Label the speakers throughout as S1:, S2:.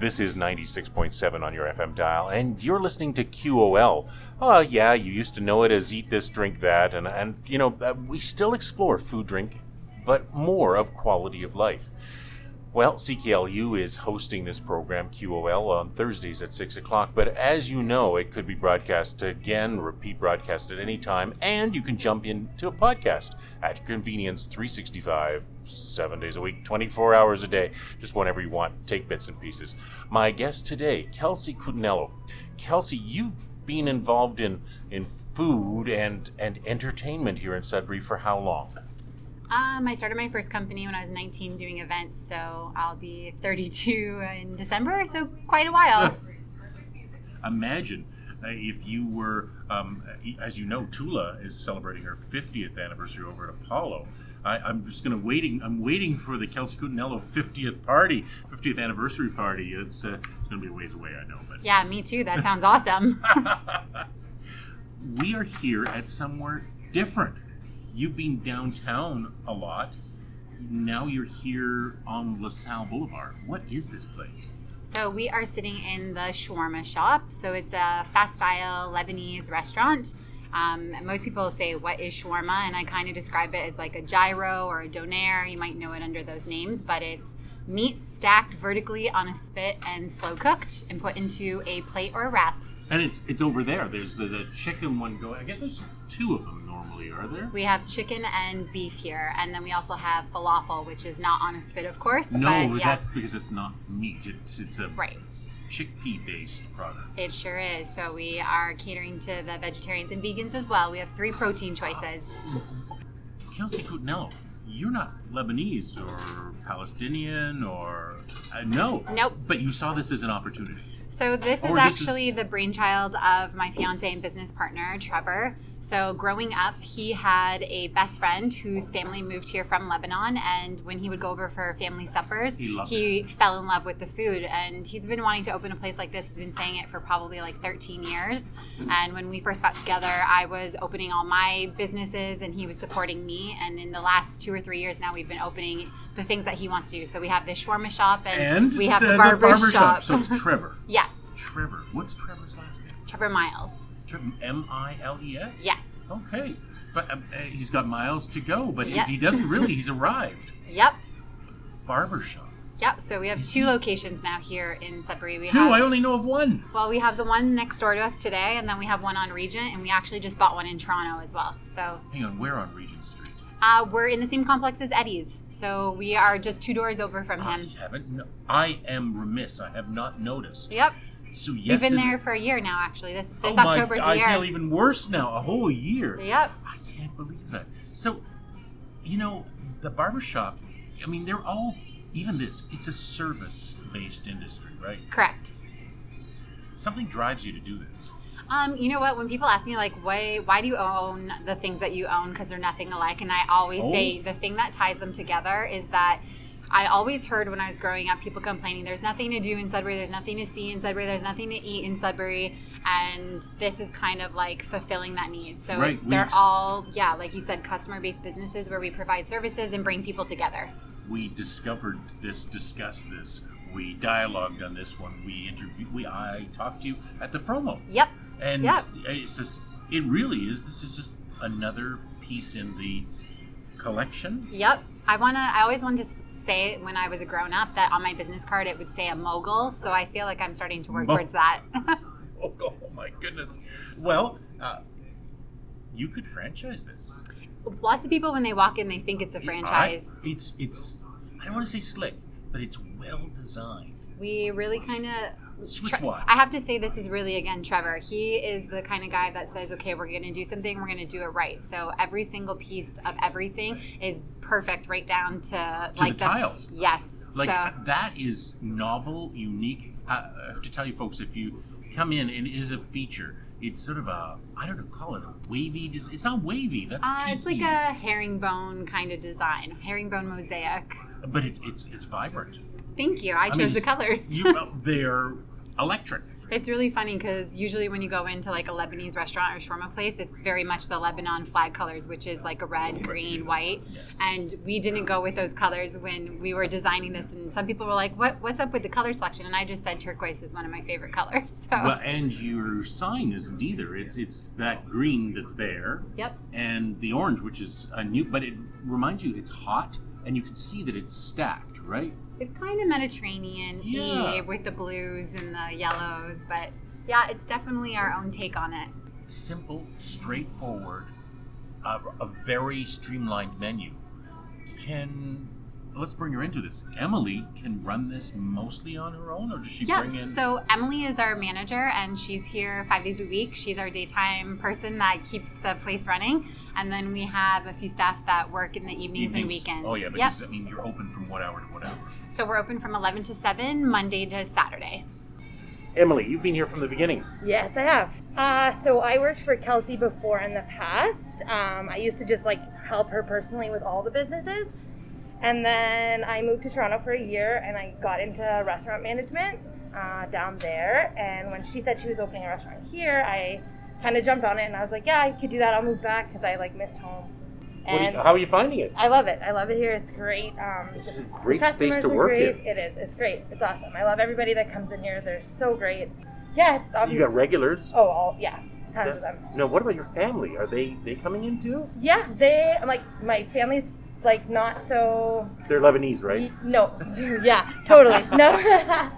S1: This is 96.7 on your FM dial, and you're listening to QOL. Oh, yeah, you used to know it as Eat This, Drink That, and, and you know, uh, we still explore food, drink, but more of quality of life. Well, CKLU is hosting this program, QOL, on Thursdays at 6 o'clock. But as you know, it could be broadcast again, repeat broadcast at any time, and you can jump into a podcast at convenience 365, seven days a week, 24 hours a day, just whenever you want. Take bits and pieces. My guest today, Kelsey Cutinello. Kelsey, you've been involved in, in food and, and entertainment here in Sudbury for how long?
S2: Um, I started my first company when I was 19 doing events, so I'll be 32 in December, so quite a while.
S1: Imagine uh, if you were, um, as you know, Tula is celebrating her 50th anniversary over at Apollo. I, I'm just going to waiting. I'm waiting for the Kelsey Cutinello 50th party, 50th anniversary party. It's, uh, it's going to be a ways away, I know, but
S2: yeah, me too. That sounds awesome.
S1: we are here at somewhere different. You've been downtown a lot. Now you're here on LaSalle Boulevard. What is this place?
S2: so we are sitting in the shawarma shop. So it's a fast style Lebanese restaurant. Um, most people say, "What is shawarma?" And I kind of describe it as like a gyro or a donair. You might know it under those names, but it's meat stacked vertically on a spit and slow cooked and put into a plate or a wrap.
S1: And it's it's over there. There's the, the chicken one going. I guess there's two of them normally, are there?
S2: We have chicken and beef here, and then we also have falafel, which is not on a spit, of course.
S1: No,
S2: but yes,
S1: that's because it's not meat. It's it's a
S2: right.
S1: chickpea based product.
S2: It sure is. So we are catering to the vegetarians and vegans as well. We have three protein choices.
S1: Kelsey Cutinello, you're not Lebanese or Palestinian or uh, no.
S2: Nope.
S1: But you saw this as an opportunity.
S2: So this is
S1: Or this is-
S2: actually the brainchild of my fiance and business partner, Trevor. So growing up, he had a best friend whose family moved here from Lebanon, and when he would go over for family suppers,
S1: He loved
S2: fell in love with the food. And he's been wanting to open a place like this. He's been saying it for probably like 13 years. And when we first got together, I was opening all my businesses, and he was supporting me. And in the last two or three years now, we've been opening the things that he wants to do. So we have the shawarma shop, and,
S1: And
S2: we have the, barber, shop.
S1: So it's Trevor.
S2: yes,
S1: Trevor. What's Trevor's last name?
S2: Trevor Miles.
S1: M I L E S.
S2: Yes.
S1: Okay. But um, uh, he's got miles to go, but he- he doesn't really. He's arrived.
S2: Yep.
S1: Barbershop.
S2: Yep. So we have two locations now here in Sudbury. We
S1: Two.
S2: have
S1: I only know of one.
S2: well, we have the one next door to us today, and then we have one on Regent, and we actually just bought one in Toronto as well. So
S1: Hang on. Where on Regent Street?
S2: uh, we're in the same complex as Eddie's. So we are just two doors over from
S1: I
S2: him.
S1: haven't. No, I am remiss. I have not noticed.
S2: Yep.
S1: So yes,
S2: We've been there for a year now. Actually, this this
S1: oh my,
S2: October's the
S1: I
S2: year.
S1: feel even worse now. A whole year.
S2: Yep.
S1: I can't believe that. So, you know, the barbershop, I mean, they're all, even this, it's a service based industry, right?
S2: Correct.
S1: Something drives you to do this.
S2: Um, you know what? When people ask me like, why why do you own the things that you own? Because they're nothing alike, and I always
S1: Oh.
S2: say the thing that ties them together is that. I always heard when I was growing up people complaining there's nothing to do in Sudbury, there's nothing to see in Sudbury, there's nothing to eat in Sudbury, and this is kind of like fulfilling that need. So
S1: Right,
S2: they're all, yeah, like you said, customer based businesses where we provide services and bring people together.
S1: We discovered this, discussed this, we dialogued on this one, we interviewed, we, I talked to you at the Fromo.
S2: Yep.
S1: And
S2: Yep.
S1: it's just, it really is, this is just another piece in the collection.
S2: Yep. I want to, I always wanted to say when I was a grown up that on my business card it would say a mogul. So I feel like I'm starting to work
S1: Mo-
S2: towards that.
S1: Oh, oh my goodness. Well, uh, you could franchise this.
S2: Lots of people, when they walk in, they think it's a franchise.
S1: I, it's it's I don't want to say slick, but it's well designed.
S2: we really kind of.
S1: Swiss watch.
S2: I have to say, this is really again Trevor. He is the kind of guy that says, "Okay, we're going to do something. We're going to do it right." So every single piece of everything is perfect, right down to,
S1: To
S2: like
S1: the tiles.
S2: Yes.
S1: Like
S2: so
S1: that is novel, unique. I have to tell you, folks, if you come in and it is a feature, it's sort of a I don't know, call it a wavy. It's not wavy. That's
S2: uh, it's like a herringbone kind of design, herringbone mosaic.
S1: but it's it's it's vibrant.
S2: Thank you. I chose
S1: mean,
S2: the colors.
S1: You, uh, they're electric.
S2: It's really funny because usually when you go into like a Lebanese restaurant or shawarma place, it's very much the Lebanon flag colors, which is like a red, green, white. And we didn't go with those colors when we were designing this. And some people were like, "What? What's up with the color selection?" And I just said turquoise is one of my favorite colors. So
S1: Well, and your sign isn't either. It's it's that green that's there,
S2: yep.
S1: and the orange, which is a new. But it reminds you, it's hot, and you can see that it's stacked, right?
S2: It's kind of Mediterranean
S1: Yeah.
S2: with the blues and the yellows, but yeah, it's definitely our own take on it.
S1: Simple, straightforward, a, a very streamlined menu. Can let's bring her into this. Emily can run this mostly on her own, or does she
S2: Yeah,
S1: bring in?
S2: so Emily is our manager and she's here five days a week. She's our daytime person that keeps the place running. And then we have a few staff that work in the evenings, and weekends.
S1: Oh yeah, but
S2: yep.
S1: does that mean you're open from what hour to what hour?
S2: So we're open from 11 to 7, Monday to Saturday.
S3: Emily, you've been here from the beginning.
S4: Yes, I have. Uh, so I worked for Kelsey before in the past. Um, I used to just like help her personally with all the businesses. And then I moved to Toronto for a year and I got into restaurant management uh, down there. And when she said she was opening a restaurant here, I kind of jumped on it and I was like, yeah, I could do that. I'll move back because I like missed home.
S3: Do you- how are you finding it?
S4: I love it. I love it here. It's great. Um,
S3: a great space to work
S4: great.
S3: in.
S4: It is. It's great. It's awesome. I love everybody that comes in here. They're so great. Yeah, it's obvious.
S3: You got regulars.
S4: Oh, all, yeah, tons of them.
S3: No, what about your family? Are they they coming in too?
S4: Yeah, they I'm like my family's like not so.
S3: They're Lebanese, right?
S4: No, yeah, totally. No,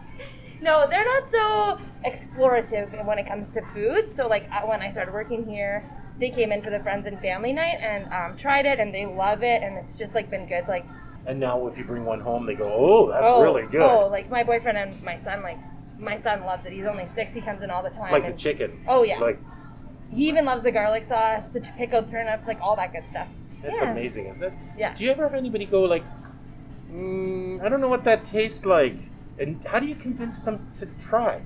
S4: no, they're not so explorative when it comes to food. So like when I started working here, they came in for the friends and family night and um, tried it, and they love it, and it's just like been good. Like
S3: And now, if you bring one home, they go, "Oh, that's
S4: oh,
S3: really good."
S4: Oh, like my boyfriend and my son, like my son loves it. He's only six. He comes in all the time.
S3: like the
S4: and
S3: chicken.
S4: Oh, yeah.
S3: Like
S4: he even loves the garlic sauce, the pickled turnips, like all that good stuff.
S3: That's
S4: Yeah.
S3: amazing, isn't it?
S4: Yeah.
S3: Do you ever have anybody go like, mm, "I don't know what that tastes like," and how do you convince them to try?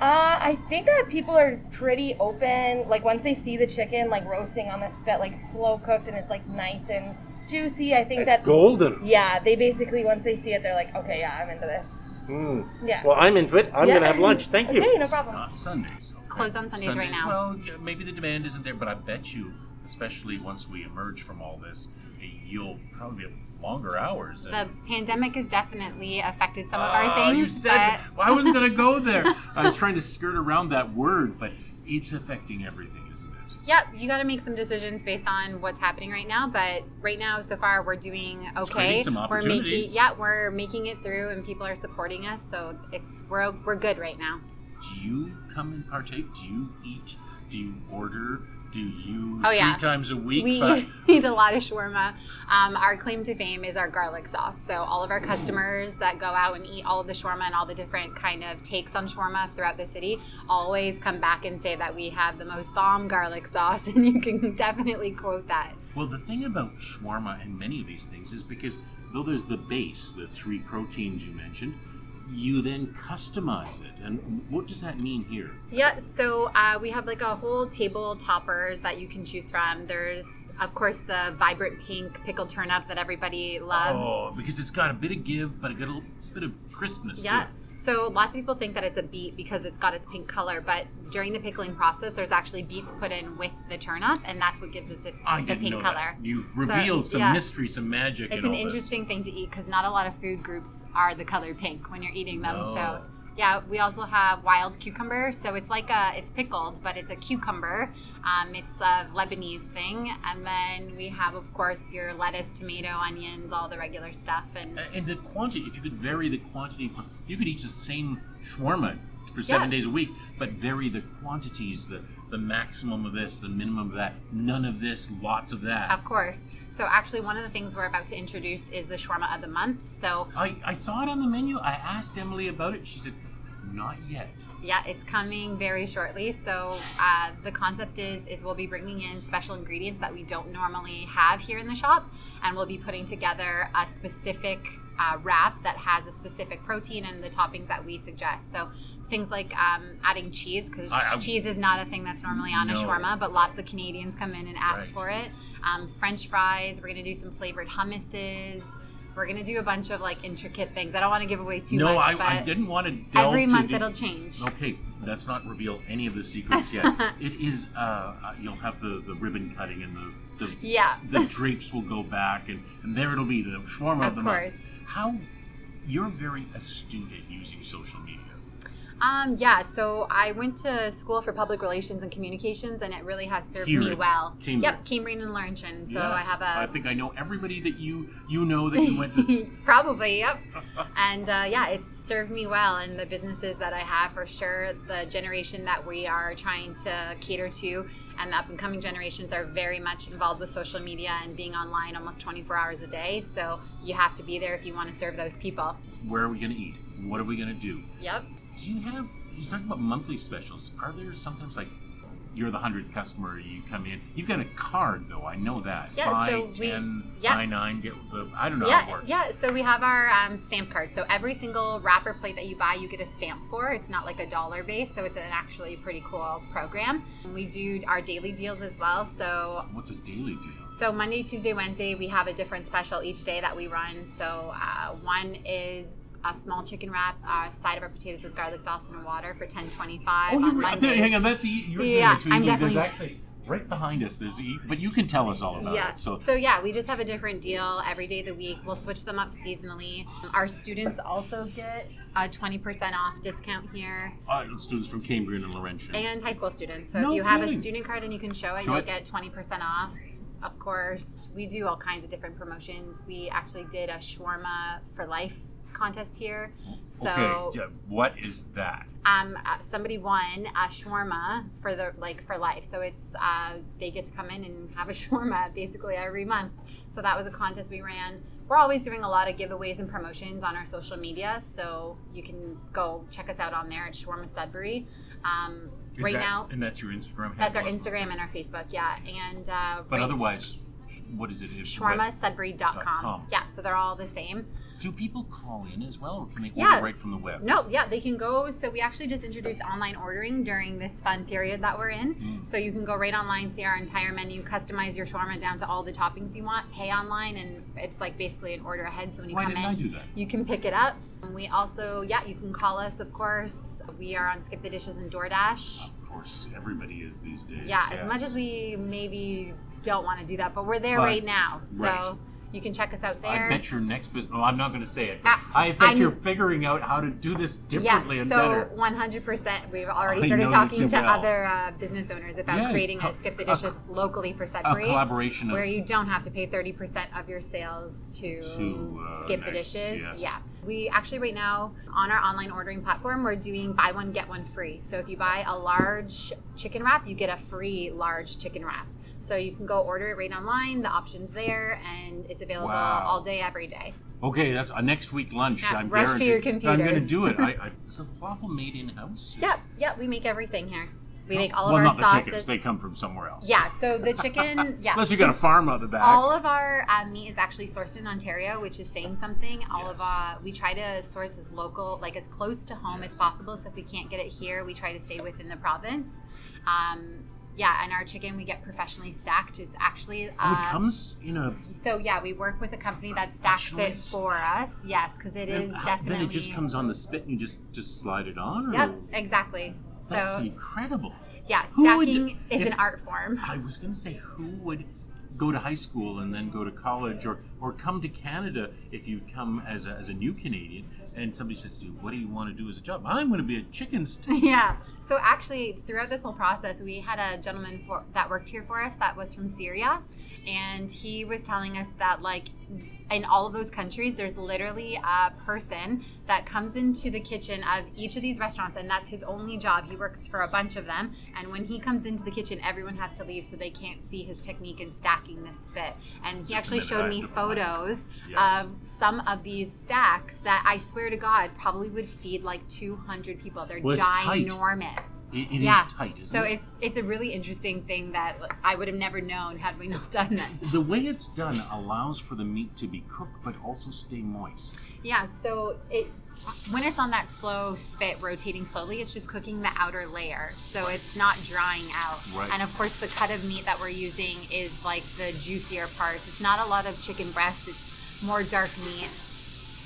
S4: Uh, I think that people are pretty open. Like once they see the chicken like roasting on the spit, like slow cooked, and it's like nice and juicy. I think
S3: It's
S4: that
S3: golden.
S4: yeah, they basically once they see it, they're like, okay, yeah, I'm into this.
S3: Mm.
S4: Yeah.
S3: Well, I'm into it. I'm
S4: Yeah.
S3: gonna have lunch. Thank you.
S4: Okay, no problem.
S1: Not Sundays. okay.
S2: Closed on Sundays right now.
S1: Well, yeah, maybe the demand isn't there, but I bet you, especially once we emerge from all this, you'll probably have longer hours.
S2: The pandemic has definitely affected some of
S1: Ah,
S2: our things.
S1: You said
S2: but-
S1: well, I wasn't going to go there. I was trying to skirt around that word, but it's affecting everything, isn't it?
S2: Yep, you got to make some decisions based on what's happening right now. But right now, so far, we're doing okay. we're making, yeah, we're making it through, and people are supporting us. So it's we're we're good right now.
S1: Do you come and partake? Do you eat? Do you order? Do you
S2: Oh,
S1: three
S2: yeah.
S1: times a week?
S2: We
S1: fi-
S2: eat a lot of shawarma. Um, our claim to fame is our garlic sauce. So all of our customers that go out and eat all of the shawarma and all the different kind of takes on shawarma throughout the city always come back and say that we have the most bomb garlic sauce, and you can definitely quote that.
S1: Well, the thing about shawarma and many of these things is because though there's the base, the three proteins you mentioned, you then customize it. And what does that mean here?
S2: Yeah, so uh, we have like a whole table topper that you can choose from. There's, of course, the vibrant pink pickled turnip that everybody loves.
S1: Oh, because it's got a bit of give, but a good little bit of crispness
S2: Yeah. So lots of people think that it's a beet because it's got its pink color, but during the pickling process, there's actually beets put in with the turnip, and that's what gives it the,
S1: I
S2: the
S1: didn't
S2: pink color.
S1: that. You've revealed some
S2: yeah.
S1: mystery, some magic.
S2: It's
S1: in
S2: an
S1: all this.
S2: interesting thing to eat because not a lot of food groups are the color pink when you're eating them.
S1: No.
S2: So oh. Yeah, we also have wild cucumber. So it's like a it's pickled, but it's a cucumber. Um, it's a Lebanese thing, and then we have of course your lettuce, tomato, onions, all the regular stuff, and
S1: And the quantity, if you could vary the quantity, for, you could eat the same shawarma for seven
S2: Yeah.
S1: days a week, but vary the quantities, the, the maximum of this, the minimum of that, none of this, lots of that.
S2: Of course. So actually, one of the things we're about to introduce is the shawarma of the month. So
S1: I, I saw it on the menu. I asked Emily about it. She said, not yet.
S2: yeah, it's coming very shortly. So uh, the concept is is we'll be bringing in special ingredients that we don't normally have here in the shop, and we'll be putting together a specific uh, wrap that has a specific protein and the toppings that we suggest. So things like um, adding cheese because cheese is not a thing that's normally on a
S1: No.
S2: shawarma, but lots of Canadians come in and ask
S1: Right.
S2: for it. Um, French fries. We're gonna do some flavored hummuses. We're gonna do a bunch of like intricate things. I don't want to give away too
S1: no,
S2: much,
S1: I, I didn't want to
S2: every month
S1: deep.
S2: it'll change.
S1: Okay, let's not reveal any of the secrets yet. it is. Uh, uh, you'll have the, the ribbon cutting and the the,
S2: Yeah.
S1: the drapes will go back, and, and there it'll be the shawarma of,
S2: Of
S1: the
S2: course.
S1: month. How you're very astute at using social media.
S2: Um, yeah, so I went to school for public relations and communications, and it really has served
S1: Here
S2: me well.
S1: Cambrian.
S2: Yep, Cambrian and Laurentian. So I have a.
S1: I think I know everybody that you you know that you went to.
S2: probably yep, and uh, yeah, it's served me well in the businesses that I have for sure. The generation that we are trying to cater to, and the up and coming generations are very much involved with social media and being online almost 24 hours a day. So you have to be there if you want to serve those people.
S1: Where are we going to eat? What are we going to do?
S2: Yep.
S1: Do you have? You're talking about monthly specials? Are there sometimes like you're the hundredth customer, you come in. You've got a card though. I know that.
S2: Yeah,
S1: buy
S2: so we-
S1: ten,
S2: yeah.
S1: buy nine, get the. I don't know how it
S2: Yeah,
S1: works.
S2: yeah. So we have our um, stamp card. So every single wrapper plate that you buy, you get a stamp for. It's not like a dollar base, so it's an actually pretty cool program. We do our daily deals as well. So
S1: What's a daily deal?
S2: so Monday, Tuesday, Wednesday, we have a different special each day that we run. So uh, one is a small chicken wrap, a side of our potatoes with garlic sauce and water for ten twenty five
S1: Oh,
S2: on Mondays.
S1: hang on. That's you're doing
S2: Yeah,
S1: it Tuesday.
S2: I'm
S1: There's actually right behind us. There's a, but you can tell us all about
S2: yeah.
S1: it. So
S2: so yeah, we just have a different deal every day of the week. We'll switch them up seasonally. Our students also get a twenty percent off discount here,
S1: uh, students from Cambrian and Laurentian.
S2: and high school students. So
S1: No
S2: if you have a student card and you can show it,
S1: Show
S2: you'll
S1: it.
S2: get twenty percent off. Of course, we do all kinds of different promotions. We actually did a shawarma for life contest here. So
S1: okay, yeah, what is that?
S2: um, uh, somebody won a shawarma for the like for life. So it's uh, they get to come in and have a shawarma basically every month. So that was a contest we ran. We're always doing a lot of giveaways and promotions on our social media, so you can go check us out on there at Shawarma Sudbury. Um,
S1: Is
S2: right
S1: that-
S2: now,
S1: and that's your Instagram.
S2: that's our? Instagram and our Facebook, yeah. And uh,
S1: But
S2: right-
S1: otherwise, what is it?
S2: Shawarmasudbury.com.
S1: com.
S2: Yeah, so they're all the same.
S1: Do people call in as well, or can they order
S2: Yes.
S1: right from the web?
S2: No, yeah, they can go. So we actually just introduced online ordering during this fun period that we're in.
S1: Mm.
S2: So you can go right online, see our entire menu, customize your shawarma down to all the toppings you want, pay online, and it's like basically an order ahead. So when you
S1: Why
S2: come in,
S1: I do that?
S2: you can pick it up. And we also, yeah, you can call us, of course. We are on Skip the Dishes and DoorDash.
S1: Of course, everybody is these days.
S2: Yeah,
S1: yes.
S2: as much as we maybe don't want to do that, but we're there
S1: But-
S2: right now. So
S1: right.
S2: You can check us out there.
S1: I bet your next business. Oh, I'm not going to say it. but
S2: Ah,
S1: I bet
S2: I'm-
S1: you're figuring out how to do this differently
S2: yeah,
S1: and
S2: so
S1: better.
S2: 100%. We've already started talking to
S1: well.
S2: other uh, business owners about
S1: Yeah,
S2: creating
S1: co-
S2: a Skip the Dishes
S1: co-
S2: locally for
S1: A
S2: Sudbury.
S1: collaboration
S2: Where
S1: of
S2: you don't have to pay 30% of your sales to,
S1: To, uh,
S2: skip the dishes.
S1: yes.
S2: Yeah. We actually, right now, on our online ordering platform, we're doing buy one, get one free. So if you buy a large chicken wrap, you get a free large chicken wrap. So you can go order it right online. The option's there, and it's available
S1: Wow.
S2: all day, every day.
S1: Okay, that's a next week lunch.
S2: Yeah,
S1: I'm
S2: rush to your
S1: guaranteed- I'm going to do it. I, I, is the falafel made in house?
S2: Yep, yep. we make everything here. We make all
S1: well,
S2: of our
S1: not the
S2: sauces.
S1: chickens. They come from somewhere else.
S2: Yeah, so the chicken, yeah.
S1: Unless you got a farm out the back.
S2: all of our uh, meat is actually sourced in Ontario, which is saying something. All of
S1: Yes.
S2: uh, we try to source as local, like as close to home as possible. So if we can't get it here, we try to stay within the province. Um, yeah, and our chicken we get professionally stacked. It's actually uh,
S1: oh, it comes in a.
S2: so yeah, we work with a company that stacks it for us. Yes, because it is
S1: then, how-
S2: definitely.
S1: then it just comes on the spit and you just just slide it on. Or?
S2: Yep, exactly.
S1: That's
S2: so
S1: incredible.
S2: yeah,
S1: Who would-
S2: stacking is
S1: if-
S2: an art form.
S1: I was going to say, who would go to high school and then go to college or, or come to Canada if you come as a, as a new Canadian and somebody says to you, What do you want to do as a job? I'm going to be a chicken st-.
S2: Yeah. So actually, throughout this whole process, we had a gentleman for, that worked here for us that was from Syria, and he was telling us that like in all of those countries, there's literally a person that comes into the kitchen of each of these restaurants, and that's his only job. He works for a bunch of them, and when he comes into the kitchen, everyone has to leave so they can't see his technique in stacking this spit. And he
S1: Just
S2: actually showed me
S1: have to pull my-
S2: photos
S1: Yes.
S2: of some of these stacks that I swear to God probably would feed like 200 people. They're
S1: Well, it's tight.
S2: ginormous.
S1: It, it is
S2: yeah.
S1: tight, isn't
S2: so
S1: it?
S2: it's it's a really interesting thing that I would have never known had we not done this.
S1: the way it's done allows for the meat to be cooked but also stay moist.
S2: Yeah, so it when it's on that slow spit rotating slowly, it's just cooking the outer layer. So it's not drying out.
S1: Right.
S2: And of course the cut of meat that we're using is like the juicier parts. It's not a lot of chicken breast. It's more dark meat.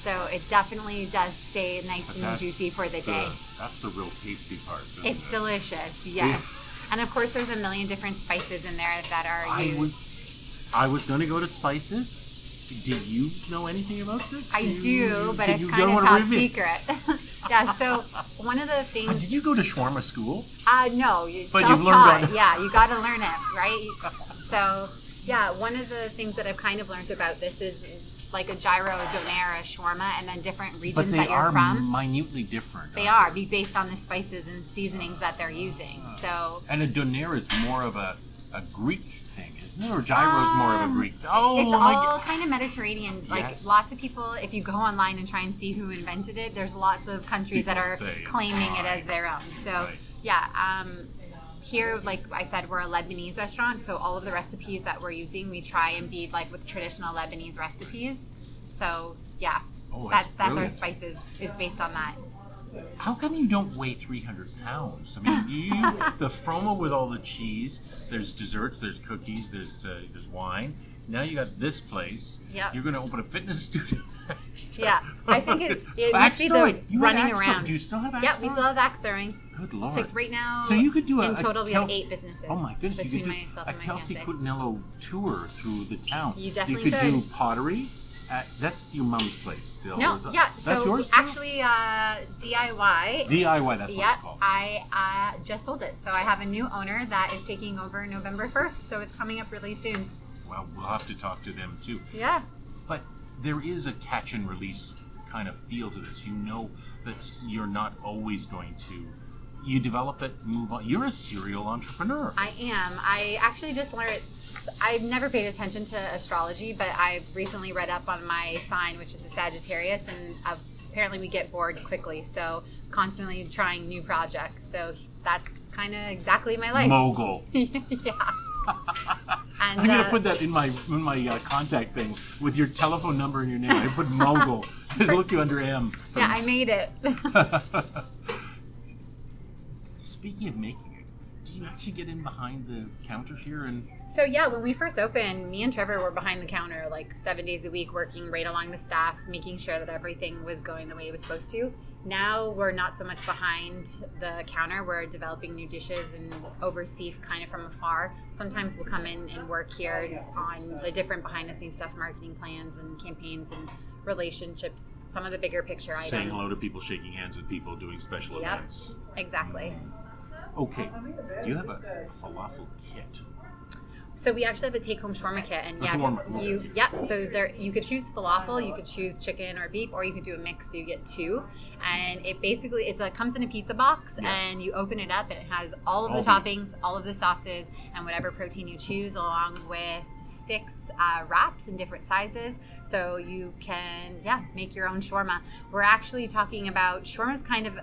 S2: So it definitely does stay nice
S1: But
S2: and juicy for the day.
S1: That's the real tasty part.
S2: It's
S1: it?
S2: delicious, yes. And of course, there's a million different spices in there that are
S1: I
S2: used.
S1: was, I was going to go to spices. Do you know anything about this?
S2: I do, but it's kind of
S1: a
S2: top secret. yeah. So one of the
S1: Uh,
S2: things.
S1: did you go to shawarma school?
S2: Uh, no, you
S1: But you've learned on-
S2: Yeah, you got to learn it, right? So, yeah, one of the things that I've kind of learned about this is like a gyro, a donair, a shawarma, and then different regions
S1: But they
S2: that you're
S1: are
S2: from.
S1: minutely different.
S2: They
S1: aren't
S2: be based on the spices and seasonings that they're using.
S1: Ah.
S2: So
S1: And a donair is more of a, a Greek thing, isn't it? Or gyro is more of a
S2: Um,
S1: Greek. Oh
S2: it's all kind of Mediterranean. Like
S1: Yes.
S2: lots of people, if you go online and try and see who invented it, there's lots of countries that are claiming it as their own. So
S1: Right.
S2: yeah, um, here, like I said, we're a Lebanese restaurant, so all of the recipes that we're using, we try and be like with traditional Lebanese recipes. So yeah,
S1: Oh,
S2: that's
S1: that's
S2: that's our spices is based on that.
S1: How come you don't weigh 300 pounds? I mean, you, the froma with all the cheese, there's desserts, there's cookies, there's uh, there's wine. Now you got this place.
S2: Yep.
S1: You're going to open a fitness studio.
S2: Yeah, I think it, it must be the.
S1: You
S2: running around.
S1: Do you still have axe
S2: Yeah, we still have axe throwing.
S1: Good lord.
S2: Right now,
S1: So you could do a
S2: in
S1: a
S2: total we have eight businesses.
S1: Oh my goodness!
S2: between
S1: you could do
S2: myself
S1: a
S2: and my
S1: Kelsey. Cutinello tour through the town.
S2: You definitely
S1: You could do pottery. At, that's your mom's place still.
S2: No,
S1: or is that-
S2: yeah.
S1: That's
S2: so
S1: yours. too?
S2: actually, uh, DIY.
S1: DIY. That's what
S2: Yeah,
S1: it's called.
S2: I uh, just sold it. So I have a new owner that is taking over November 1st. So it's coming up really soon.
S1: Well, we'll have to talk to them too.
S2: Yeah.
S1: There is a catch and release kind of feel to this. You know that you're not always going to. You develop it, move on. You're a serial entrepreneur.
S2: I am. I actually just learned. I've never paid attention to astrology, but I've recently read up on my sign, which is a Sagittarius, and apparently we get bored quickly. So constantly trying new projects. So that's kind of exactly my life.
S1: Mogul.
S2: yeah. And
S1: I'm gonna
S2: uh,
S1: put that in my in my uh, contact thing with your telephone number and your name. I put mogul. Look you under M.
S2: yeah, I made it.
S1: Speaking of making it, do you actually get in behind the counter here and
S2: So yeah, when we first opened, me and Trevor were behind the counter like seven days a week, working right along the staff, making sure that everything was going the way it was supposed to. Now we're not so much behind the counter. We're developing new dishes and oversee kind of from afar. Sometimes we'll come in and work here on the different behind the scenes stuff, marketing plans and campaigns and relationships, some of the bigger picture items.
S1: saying hello to people, shaking hands with people, doing special
S2: Yep.
S1: events?
S2: Exactly. Mm.
S1: Okay, you have a falafel kit.
S2: So we actually have a take-home shawarma kit, and yes,
S1: shawarma,
S2: you yeah. So there, you could choose falafel, you could choose chicken or beef, or you could do a mix. So you get two, and it basically it's like comes in a pizza box,
S1: Yes.
S2: and you open it up, and it has all of
S1: All
S2: the
S1: the-
S2: toppings, all of the sauces, and whatever protein you choose, along with six uh, wraps in different sizes. So you can yeah make your own shawarma. We're actually talking about shawarma's kind of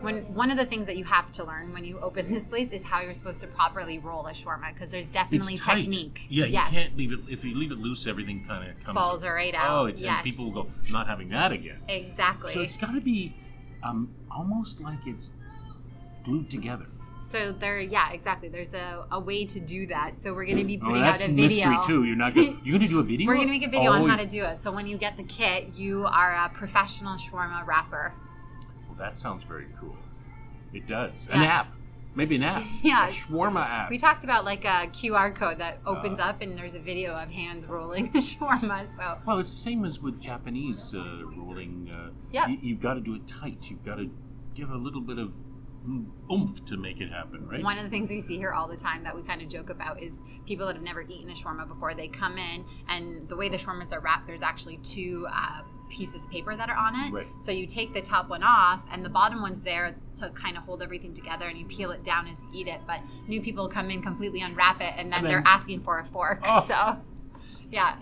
S2: when one of the things that you have to learn when you open this place is how you're supposed to properly roll a shawarma because there's definitely technique.
S1: Yeah, you can't leave it. If you leave it loose, everything kind of comes
S2: Falls right out.
S1: Oh, it's,
S2: Yes.
S1: and people will go, not having that again.
S2: Exactly.
S1: So it's got to be um, almost like it's glued together.
S2: So there, yeah, exactly. There's a, a way to do that. So we're going to be
S1: Oh,
S2: putting
S1: that's
S2: out a video.
S1: mystery too. You're not gonna, you're going to do a video.
S2: We're going to make a video
S1: Oh,
S2: on how to do it. So when you get the kit, you are a professional shawarma wrapper.
S1: That sounds very cool. It does. An
S2: Yeah.
S1: app, maybe an app.
S2: Yeah.
S1: A shawarma app.
S2: We talked about like a QR code that opens
S1: Uh.
S2: up and there's a video of hands rolling a shawarma. So
S1: Well, it's the same as with Japanese uh, rolling. Uh,
S2: Yep.
S1: you, you've got to do it tight. You've got to give a little bit of oomph to make it happen, right?
S2: One of the things we see here all the time that we kind of joke about is people that have never eaten a shawarma before. They come in, and the way the shawarmas are wrapped, there's actually two uh, pieces of paper that are on it.
S1: Right.
S2: So you take the top one off, and the bottom one's there to kind of hold everything together, and you peel it down as you eat it. But new people come in, completely unwrap it, and then,
S1: And
S2: they're asking for a fork.
S1: Oh.
S2: So, yeah.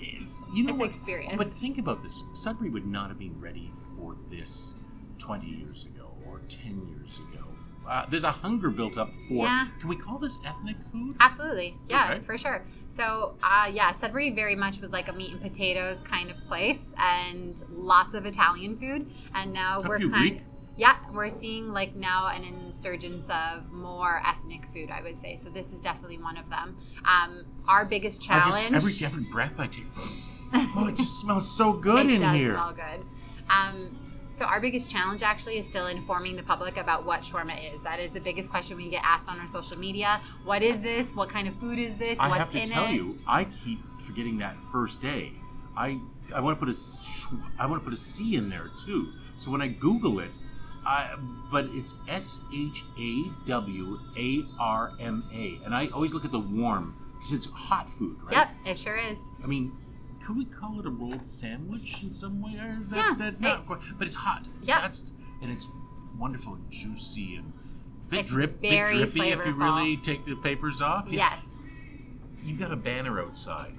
S1: you know
S2: It's
S1: what?
S2: experience.
S1: But think about this. Sudbury would not have been ready for this 20 years ago or 10 years ago. Uh, there's a hunger built up for.
S2: Yeah.
S1: Can we call this ethnic food?
S2: Absolutely. Yeah,
S1: Okay.
S2: for sure. So, uh, yeah, Sudbury very much was like a meat and potatoes kind of place and lots of Italian food. And now we're kind yeah, we're seeing like now an insurgence of more ethnic food, I would say. So this is definitely one of them. Um, our biggest
S1: I
S2: challenge.
S1: just, every, every breath I take. Oh, it just smells so good
S2: it
S1: in
S2: does
S1: here.
S2: smell good. Um, so our biggest challenge actually is still informing the public about what shawarma is. That is the biggest question we get asked on our social media. What is this? What kind of food is this?
S1: I
S2: What's
S1: have to
S2: in
S1: tell
S2: it?
S1: you, I keep forgetting that first day. I I want to put a I want to put a C in there too. So when I Google it, I but it's S H A W A R M A, and I always look at the warm because it's hot food, right?
S2: Yep, it sure is.
S1: I mean, could we call it a rolled sandwich in some way? Or is that,
S2: Yeah,
S1: that
S2: it-
S1: not quite? But it's hot.
S2: Yeah.
S1: That's and it's wonderful and juicy and bit
S2: It's
S1: drip, bit drippy if you really take the papers off.
S2: Yes.
S1: You've got a banner outside.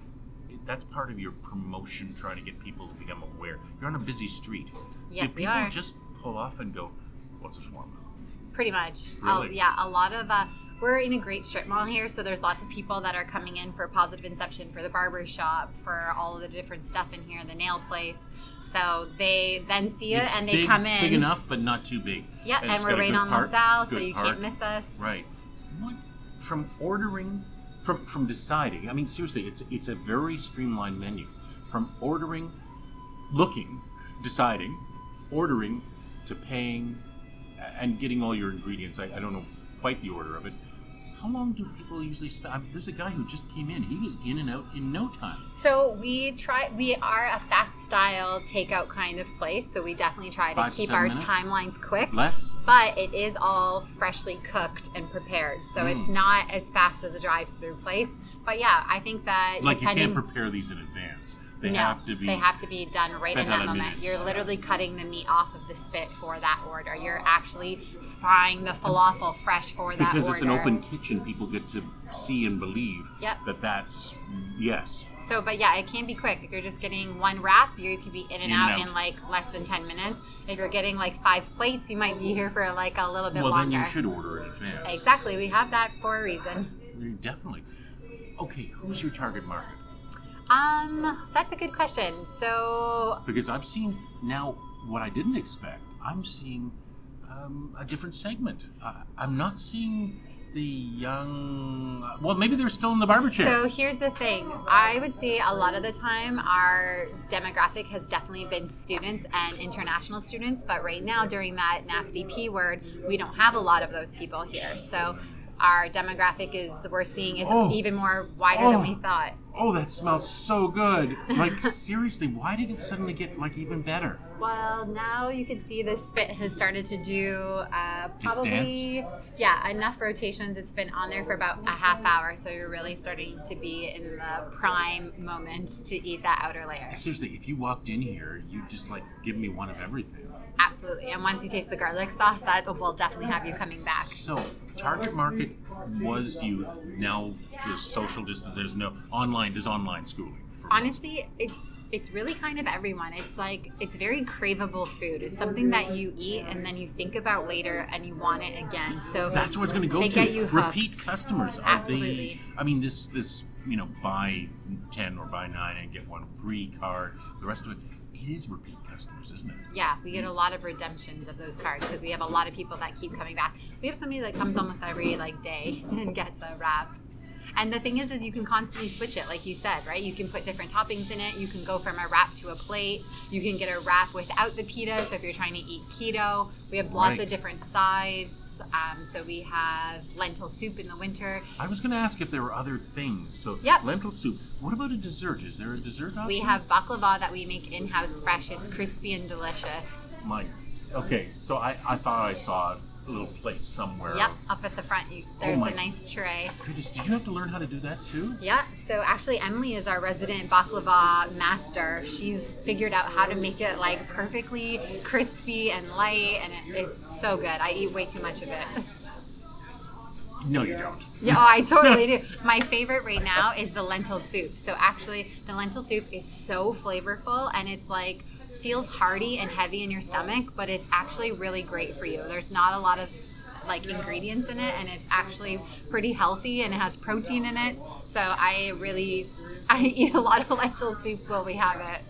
S1: That's part of your promotion, trying to get people to become aware. You're on a busy street.
S2: Yes,
S1: Do
S2: we
S1: people
S2: are.
S1: just pull off and go, "What's a shawarma?"
S2: Pretty much.
S1: Really?
S2: Oh, yeah, a lot of. Uh, we're in a great strip mall here, so there's lots of people that are coming in for positive inception, for the barber shop, for all of the different stuff in here, the nail place. So they then see it
S1: It's
S2: and they
S1: big,
S2: come in.
S1: big enough, but not too big.
S2: Yeah, and,
S1: it's
S2: we're right on
S1: park,
S2: LaSalle, so you
S1: park.
S2: can't miss us.
S1: Right. What from ordering from from deciding. I mean seriously, it's it's a very streamlined menu. From ordering, looking, deciding, ordering to paying and getting all your ingredients. I, I don't know quite the order of it. How long do people usually spend? I mean, there's a guy who just came in. He was in and out in no time.
S2: So we try. We are a fast style takeout kind of place, so we definitely try to
S1: Five
S2: keep
S1: seven
S2: our
S1: minutes?
S2: timelines quick.
S1: Less?
S2: But it is all freshly cooked and prepared, so
S1: Mm.
S2: it's not as fast as a drive-through place. But yeah, I think that
S1: Like you can't prepare these in advance. They
S2: no,
S1: have to be.
S2: They have to be done right in that moment.
S1: minute.
S2: You're literally cutting the meat off of the spit for that order. You're actually frying the falafel fresh for that
S1: because it's an open kitchen, people get to see and believe
S2: Yep.
S1: that that's yes.
S2: So, but yeah, it can be quick. If you're just getting one wrap, you could be in and,
S1: In and
S2: out,
S1: out.
S2: in like less than 10 minutes. If you're getting like five plates, you might be here for like a little bit
S1: well,
S2: longer.
S1: Well, then you should order in advance.
S2: Exactly. We have that for a reason.
S1: Definitely. Okay, who's your target market?
S2: Um, that's a good question. So,
S1: Because I've seen now what I didn't expect. I'm seeing um, a different segment. Uh, I'm not seeing the young. Well, maybe they're still in the barber chair.
S2: So here's the thing. I would say a lot of the time our demographic has definitely been students and international students, but right now during that nasty P word, we don't have a lot of those people here. So our demographic is we're seeing is
S1: Oh.
S2: even more wider
S1: Oh.
S2: than we thought.
S1: oh, that smells so good. Like seriously, why did it suddenly get like even better?
S2: Well, now you can see the spit has started to do uh, probably yeah enough rotations. It's been on there for about a half hour, so you're really starting to be in the prime moment to eat that outer layer.
S1: Seriously, if you walked in here, you'd just like give me one of everything.
S2: Absolutely. And once you taste the garlic sauce, that will definitely have you coming back.
S1: So, target market was youth. Now there's social distance. There's no online. There's online schooling.
S2: Honestly, it's it's really kind of everyone. It's like it's very craveable food. It's something that you eat and then you think about later and you want it again. So
S1: That's what it's going to go
S2: they
S1: to.
S2: get you hooked.
S1: Repeat customers. Are
S2: Absolutely.
S1: they? I mean, this this you know buy ten or buy nine and get one free card. The rest of it, it is repeat customers, isn't it?
S2: Yeah, we get a lot of redemptions of those cards because we have a lot of people that keep coming back. We have somebody that comes almost every like day and gets a wrap. And the thing is, is you can constantly switch it, like you said, right? You can put different toppings in it. You can go from a wrap to a plate. You can get a wrap without the pita. So if you're trying to eat keto, we have lots
S1: Right.
S2: of different sides. Um, so we have lentil soup in the winter.
S1: I was going to ask if there were other things. So
S2: Yep.
S1: lentil soup. What about a dessert? Is there a dessert option?
S2: We have baklava that we make in-house fresh. It's crispy and delicious.
S1: My, okay, so I, I thought I saw little plate somewhere.
S2: Yep, up at the front, you, oh there's
S1: Oh
S2: a nice tray.
S1: Oh, goodness, did you have to learn how to do that too?
S2: Yeah, so actually Emily is our resident baklava master. She's figured out how to make it like perfectly crispy and light, and it, it's so good. I eat way too much of it.
S1: No, you don't.
S2: Yeah, oh, I totally do. My favorite right now is the lentil soup. So actually, the lentil soup is so flavorful, and it's like feels hearty and heavy in your stomach, but it's actually really great for you. There's not a lot of like ingredients in it, and it's actually pretty healthy, and it has protein in it. So I really, I eat a lot of lentil soup while we have it.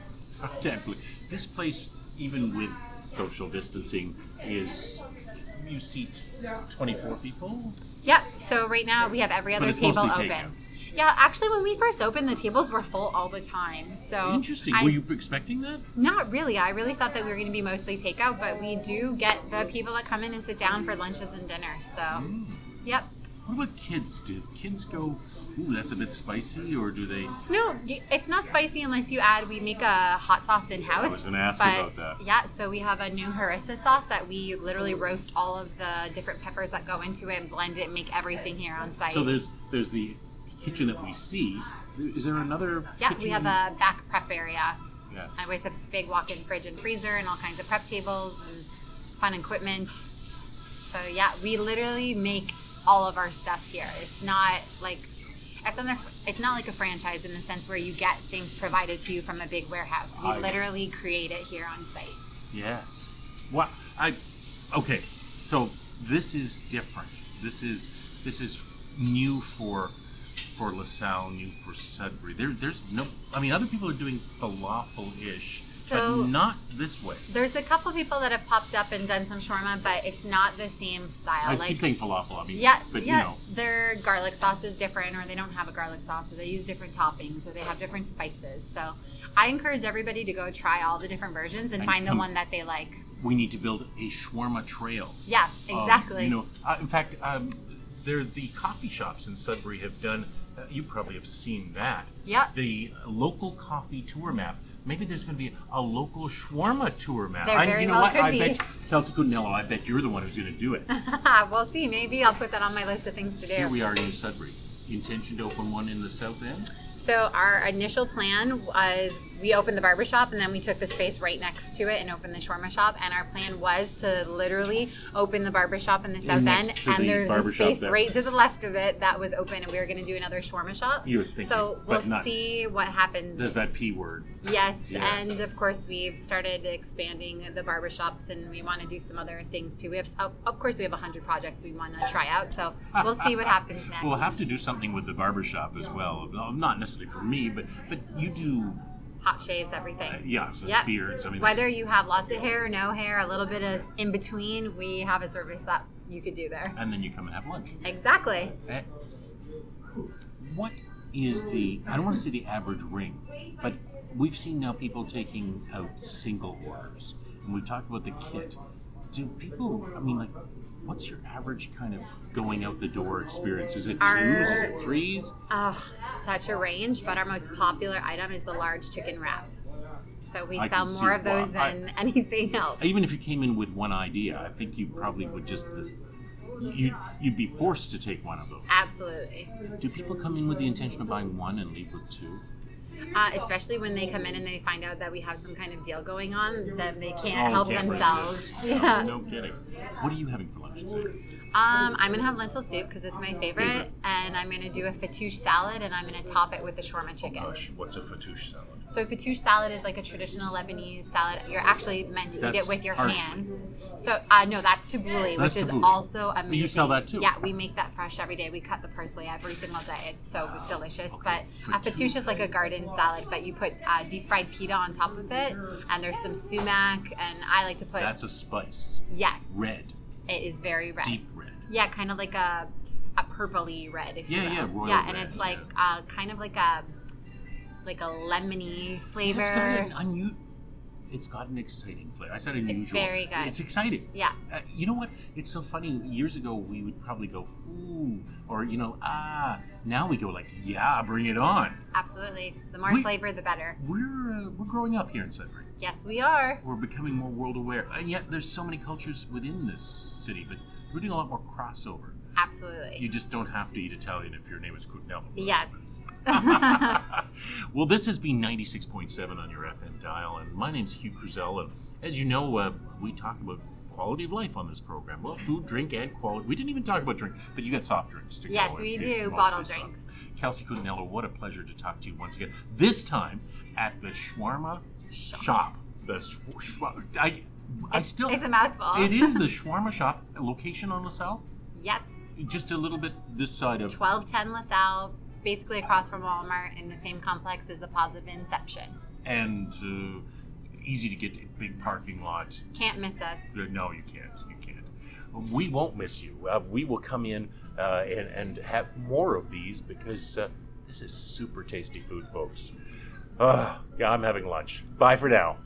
S1: I can't believe this place, even with social distancing, is you seat 24 people.
S2: Yep. So right now we have every other table open.
S1: Takeout.
S2: Yeah, actually, when we first opened, the tables were full all the time. So
S1: Interesting.
S2: I-
S1: Were you expecting that?
S2: Not really. I really thought that we were going to be mostly takeout, but we do get the people that come in and sit down for lunches and dinners. So,
S1: Mm.
S2: yep.
S1: What about kids? Do kids go, ooh, that's a bit spicy, or do they?
S2: No, it's not spicy unless you add. We make a hot sauce in house.
S1: I was gonna ask you about that.
S2: Yeah, so we have a new harissa sauce that we literally roast all of the different peppers that go into it and blend it and make everything here on site.
S1: So there's there's the kitchen that we see. Is there another?
S2: yeah,
S1: kitchen?
S2: we have a back prep area
S1: Yes.
S2: uh, with a big walk-in fridge and freezer and all kinds of prep tables and fun equipment. So yeah, we literally make all of our stuff here. It's not like it's not, it's not like a franchise in the sense where you get things provided to you from a big warehouse. We
S1: I-
S2: literally create it here on site.
S1: Yes. What I. Okay, so this is different. This is this is new for for LaSalle, new for Sudbury. There, there's no. I mean, other people are doing falafel-ish,
S2: So-
S1: but not this way.
S2: There's a couple people that have popped up and done some shawarma, but it's not the same style.
S1: I
S2: like,
S1: keep saying falafel. I mean,
S2: Yeah,
S1: but
S2: yeah.
S1: you know,
S2: Their garlic sauce is different, or they don't have a garlic sauce, or they use different toppings, or they have different spices. So, I encourage everybody to go try all the different versions and
S1: And
S2: find the one that they like.
S1: we need to build a shawarma trail.
S2: Yeah,
S1: Um,
S2: exactly.
S1: you know, uh, in fact, um, there the coffee shops in Sudbury have done. Uh, you probably have seen that.
S2: Yeah.
S1: The local coffee tour map. Maybe there's going to be a local shawarma tour map.
S2: There
S1: I,
S2: very
S1: you know
S2: well
S1: what?
S2: could
S1: I
S2: be.
S1: bet Kelsey Cutinello. I bet you're the one who's going to do it.
S2: we'll see. Maybe I'll put that on my list of things to do.
S1: Here we are in New Sudbury. Intention to open one in the south end.
S2: So our initial plan was we opened the barber shop and then we took the space right next to it and opened the shawarma shop. And our plan was to literally open the barber shop in the south end.
S1: to
S2: And
S1: the
S2: there's a space
S1: there.
S2: right to the left of it that was open, and we were going to do another shawarma shop.
S1: You would think,
S2: So we'll
S1: not-
S2: see what happens.
S1: There's that p word.
S2: Yes,
S1: Yes.
S2: and of course we've started expanding the barber shops, and we want to do some other things too. We have, of course, we have hundred projects we want to try out. So we'll see what happens next.
S1: We'll have to do something with the barber shop as well. Well, Not necessarily for me, but but you do.
S2: Hot shaves, everything.
S1: Uh, yeah, so
S2: Yep.
S1: beards. I mean,
S2: Whether you have lots of hair, no hair, a little bit of in between, we have a service that you could do there.
S1: and then you come and have lunch.
S2: Exactly.
S1: Eh, What is the? I don't want to say the average ring, but we've seen now people taking out single orders, and we've talked about the kit. Do people? I mean, like, what's your average kind of going out the door experience? Is it twos? Is it threes?
S2: Oh, such a range, but our most popular item is the large chicken wrap. So we
S1: I
S2: sell more of those
S1: why. I-
S2: than anything else.
S1: Even if you came in with one idea, I think you probably would just you you'd be forced to take one of those.
S2: Absolutely.
S1: Do people come in with the intention of buying one and leave with two?
S2: Uh, especially when they come in and they find out that we have some kind of deal going on, then they can't
S1: Oh,
S2: help
S1: can't
S2: themselves. Yeah.
S1: No kidding. What are you having for lunch today?
S2: Um, I'm gonna have lentil soup because it's my favorite, and I'm gonna do a fattoush salad, and I'm gonna top it with the shawarma chicken.
S1: Gosh, what's a fattoush salad?
S2: So fattoush salad is like a traditional Lebanese salad. You're actually meant to eat it with your hands. So uh, no, that's tabbouleh,
S1: That's
S2: which is
S1: tabbouleh.
S2: also amazing.
S1: You sell that too?
S2: Yeah, we make that fresh every day. We cut the parsley every single day. It's so delicious.
S1: Okay,
S2: But a
S1: fattoush.
S2: is like a garden salad, but you put uh, deep fried pita on top of it, and there's some sumac, and I like to put
S1: That's a spice.
S2: yes,
S1: Red,
S2: it is very red.
S1: deep red.
S2: Yeah, kind of like a a purpley red. If
S1: Yeah,
S2: you will.
S1: yeah, royal
S2: yeah, and
S1: red,
S2: it's like uh, kind of like a like a lemony flavor.
S1: It's got an unu- It's got an exciting flavor. I said unusual.
S2: It's very good.
S1: It's exciting.
S2: Yeah.
S1: Uh, you know what? It's so funny. Years ago, we would probably go ooh, or you know ah. Now we go like yeah, bring it on.
S2: Absolutely. The more
S1: We-
S2: flavor, the better.
S1: We're uh, we're growing up here in Sudbury.
S2: Yes, we are.
S1: We're becoming more world aware, and yet there's so many cultures within this city. But we're doing a lot more crossover.
S2: Absolutely.
S1: You just don't have to eat Italian if your name is Cutinello.
S2: yes.
S1: well, this has been 96.7 on your FM dial, and my name's Hugh Kruzel, and as you know, uh, we talk about quality of life on this program. Well, food, drink, and quality. We didn't even talk about drink, but you got soft drinks to.
S2: Yes, we do.
S1: mostly
S2: Bottled
S1: soft.
S2: drinks.
S1: Kelsey Cutinello, what a pleasure to talk to you once again. This time at the Shawarma Shop. The sh- sh- I, I
S2: It's-
S1: still.
S2: it's a mouthful.
S1: It is the Shawarma Shop location on LaSalle.
S2: Yes.
S1: Just a little bit this side of
S2: 1210 LaSalle, basically across from Walmart in the same complex as the Positive Inception.
S1: and uh, easy to get to, big parking lot.
S2: Can't miss us.
S1: Uh, No, you can't. You can't.
S3: We won't miss you. Uh, we will come in uh, and, and have more of these because uh,
S1: This is super tasty food, folks. Oh, yeah, I'm having lunch. Bye for now.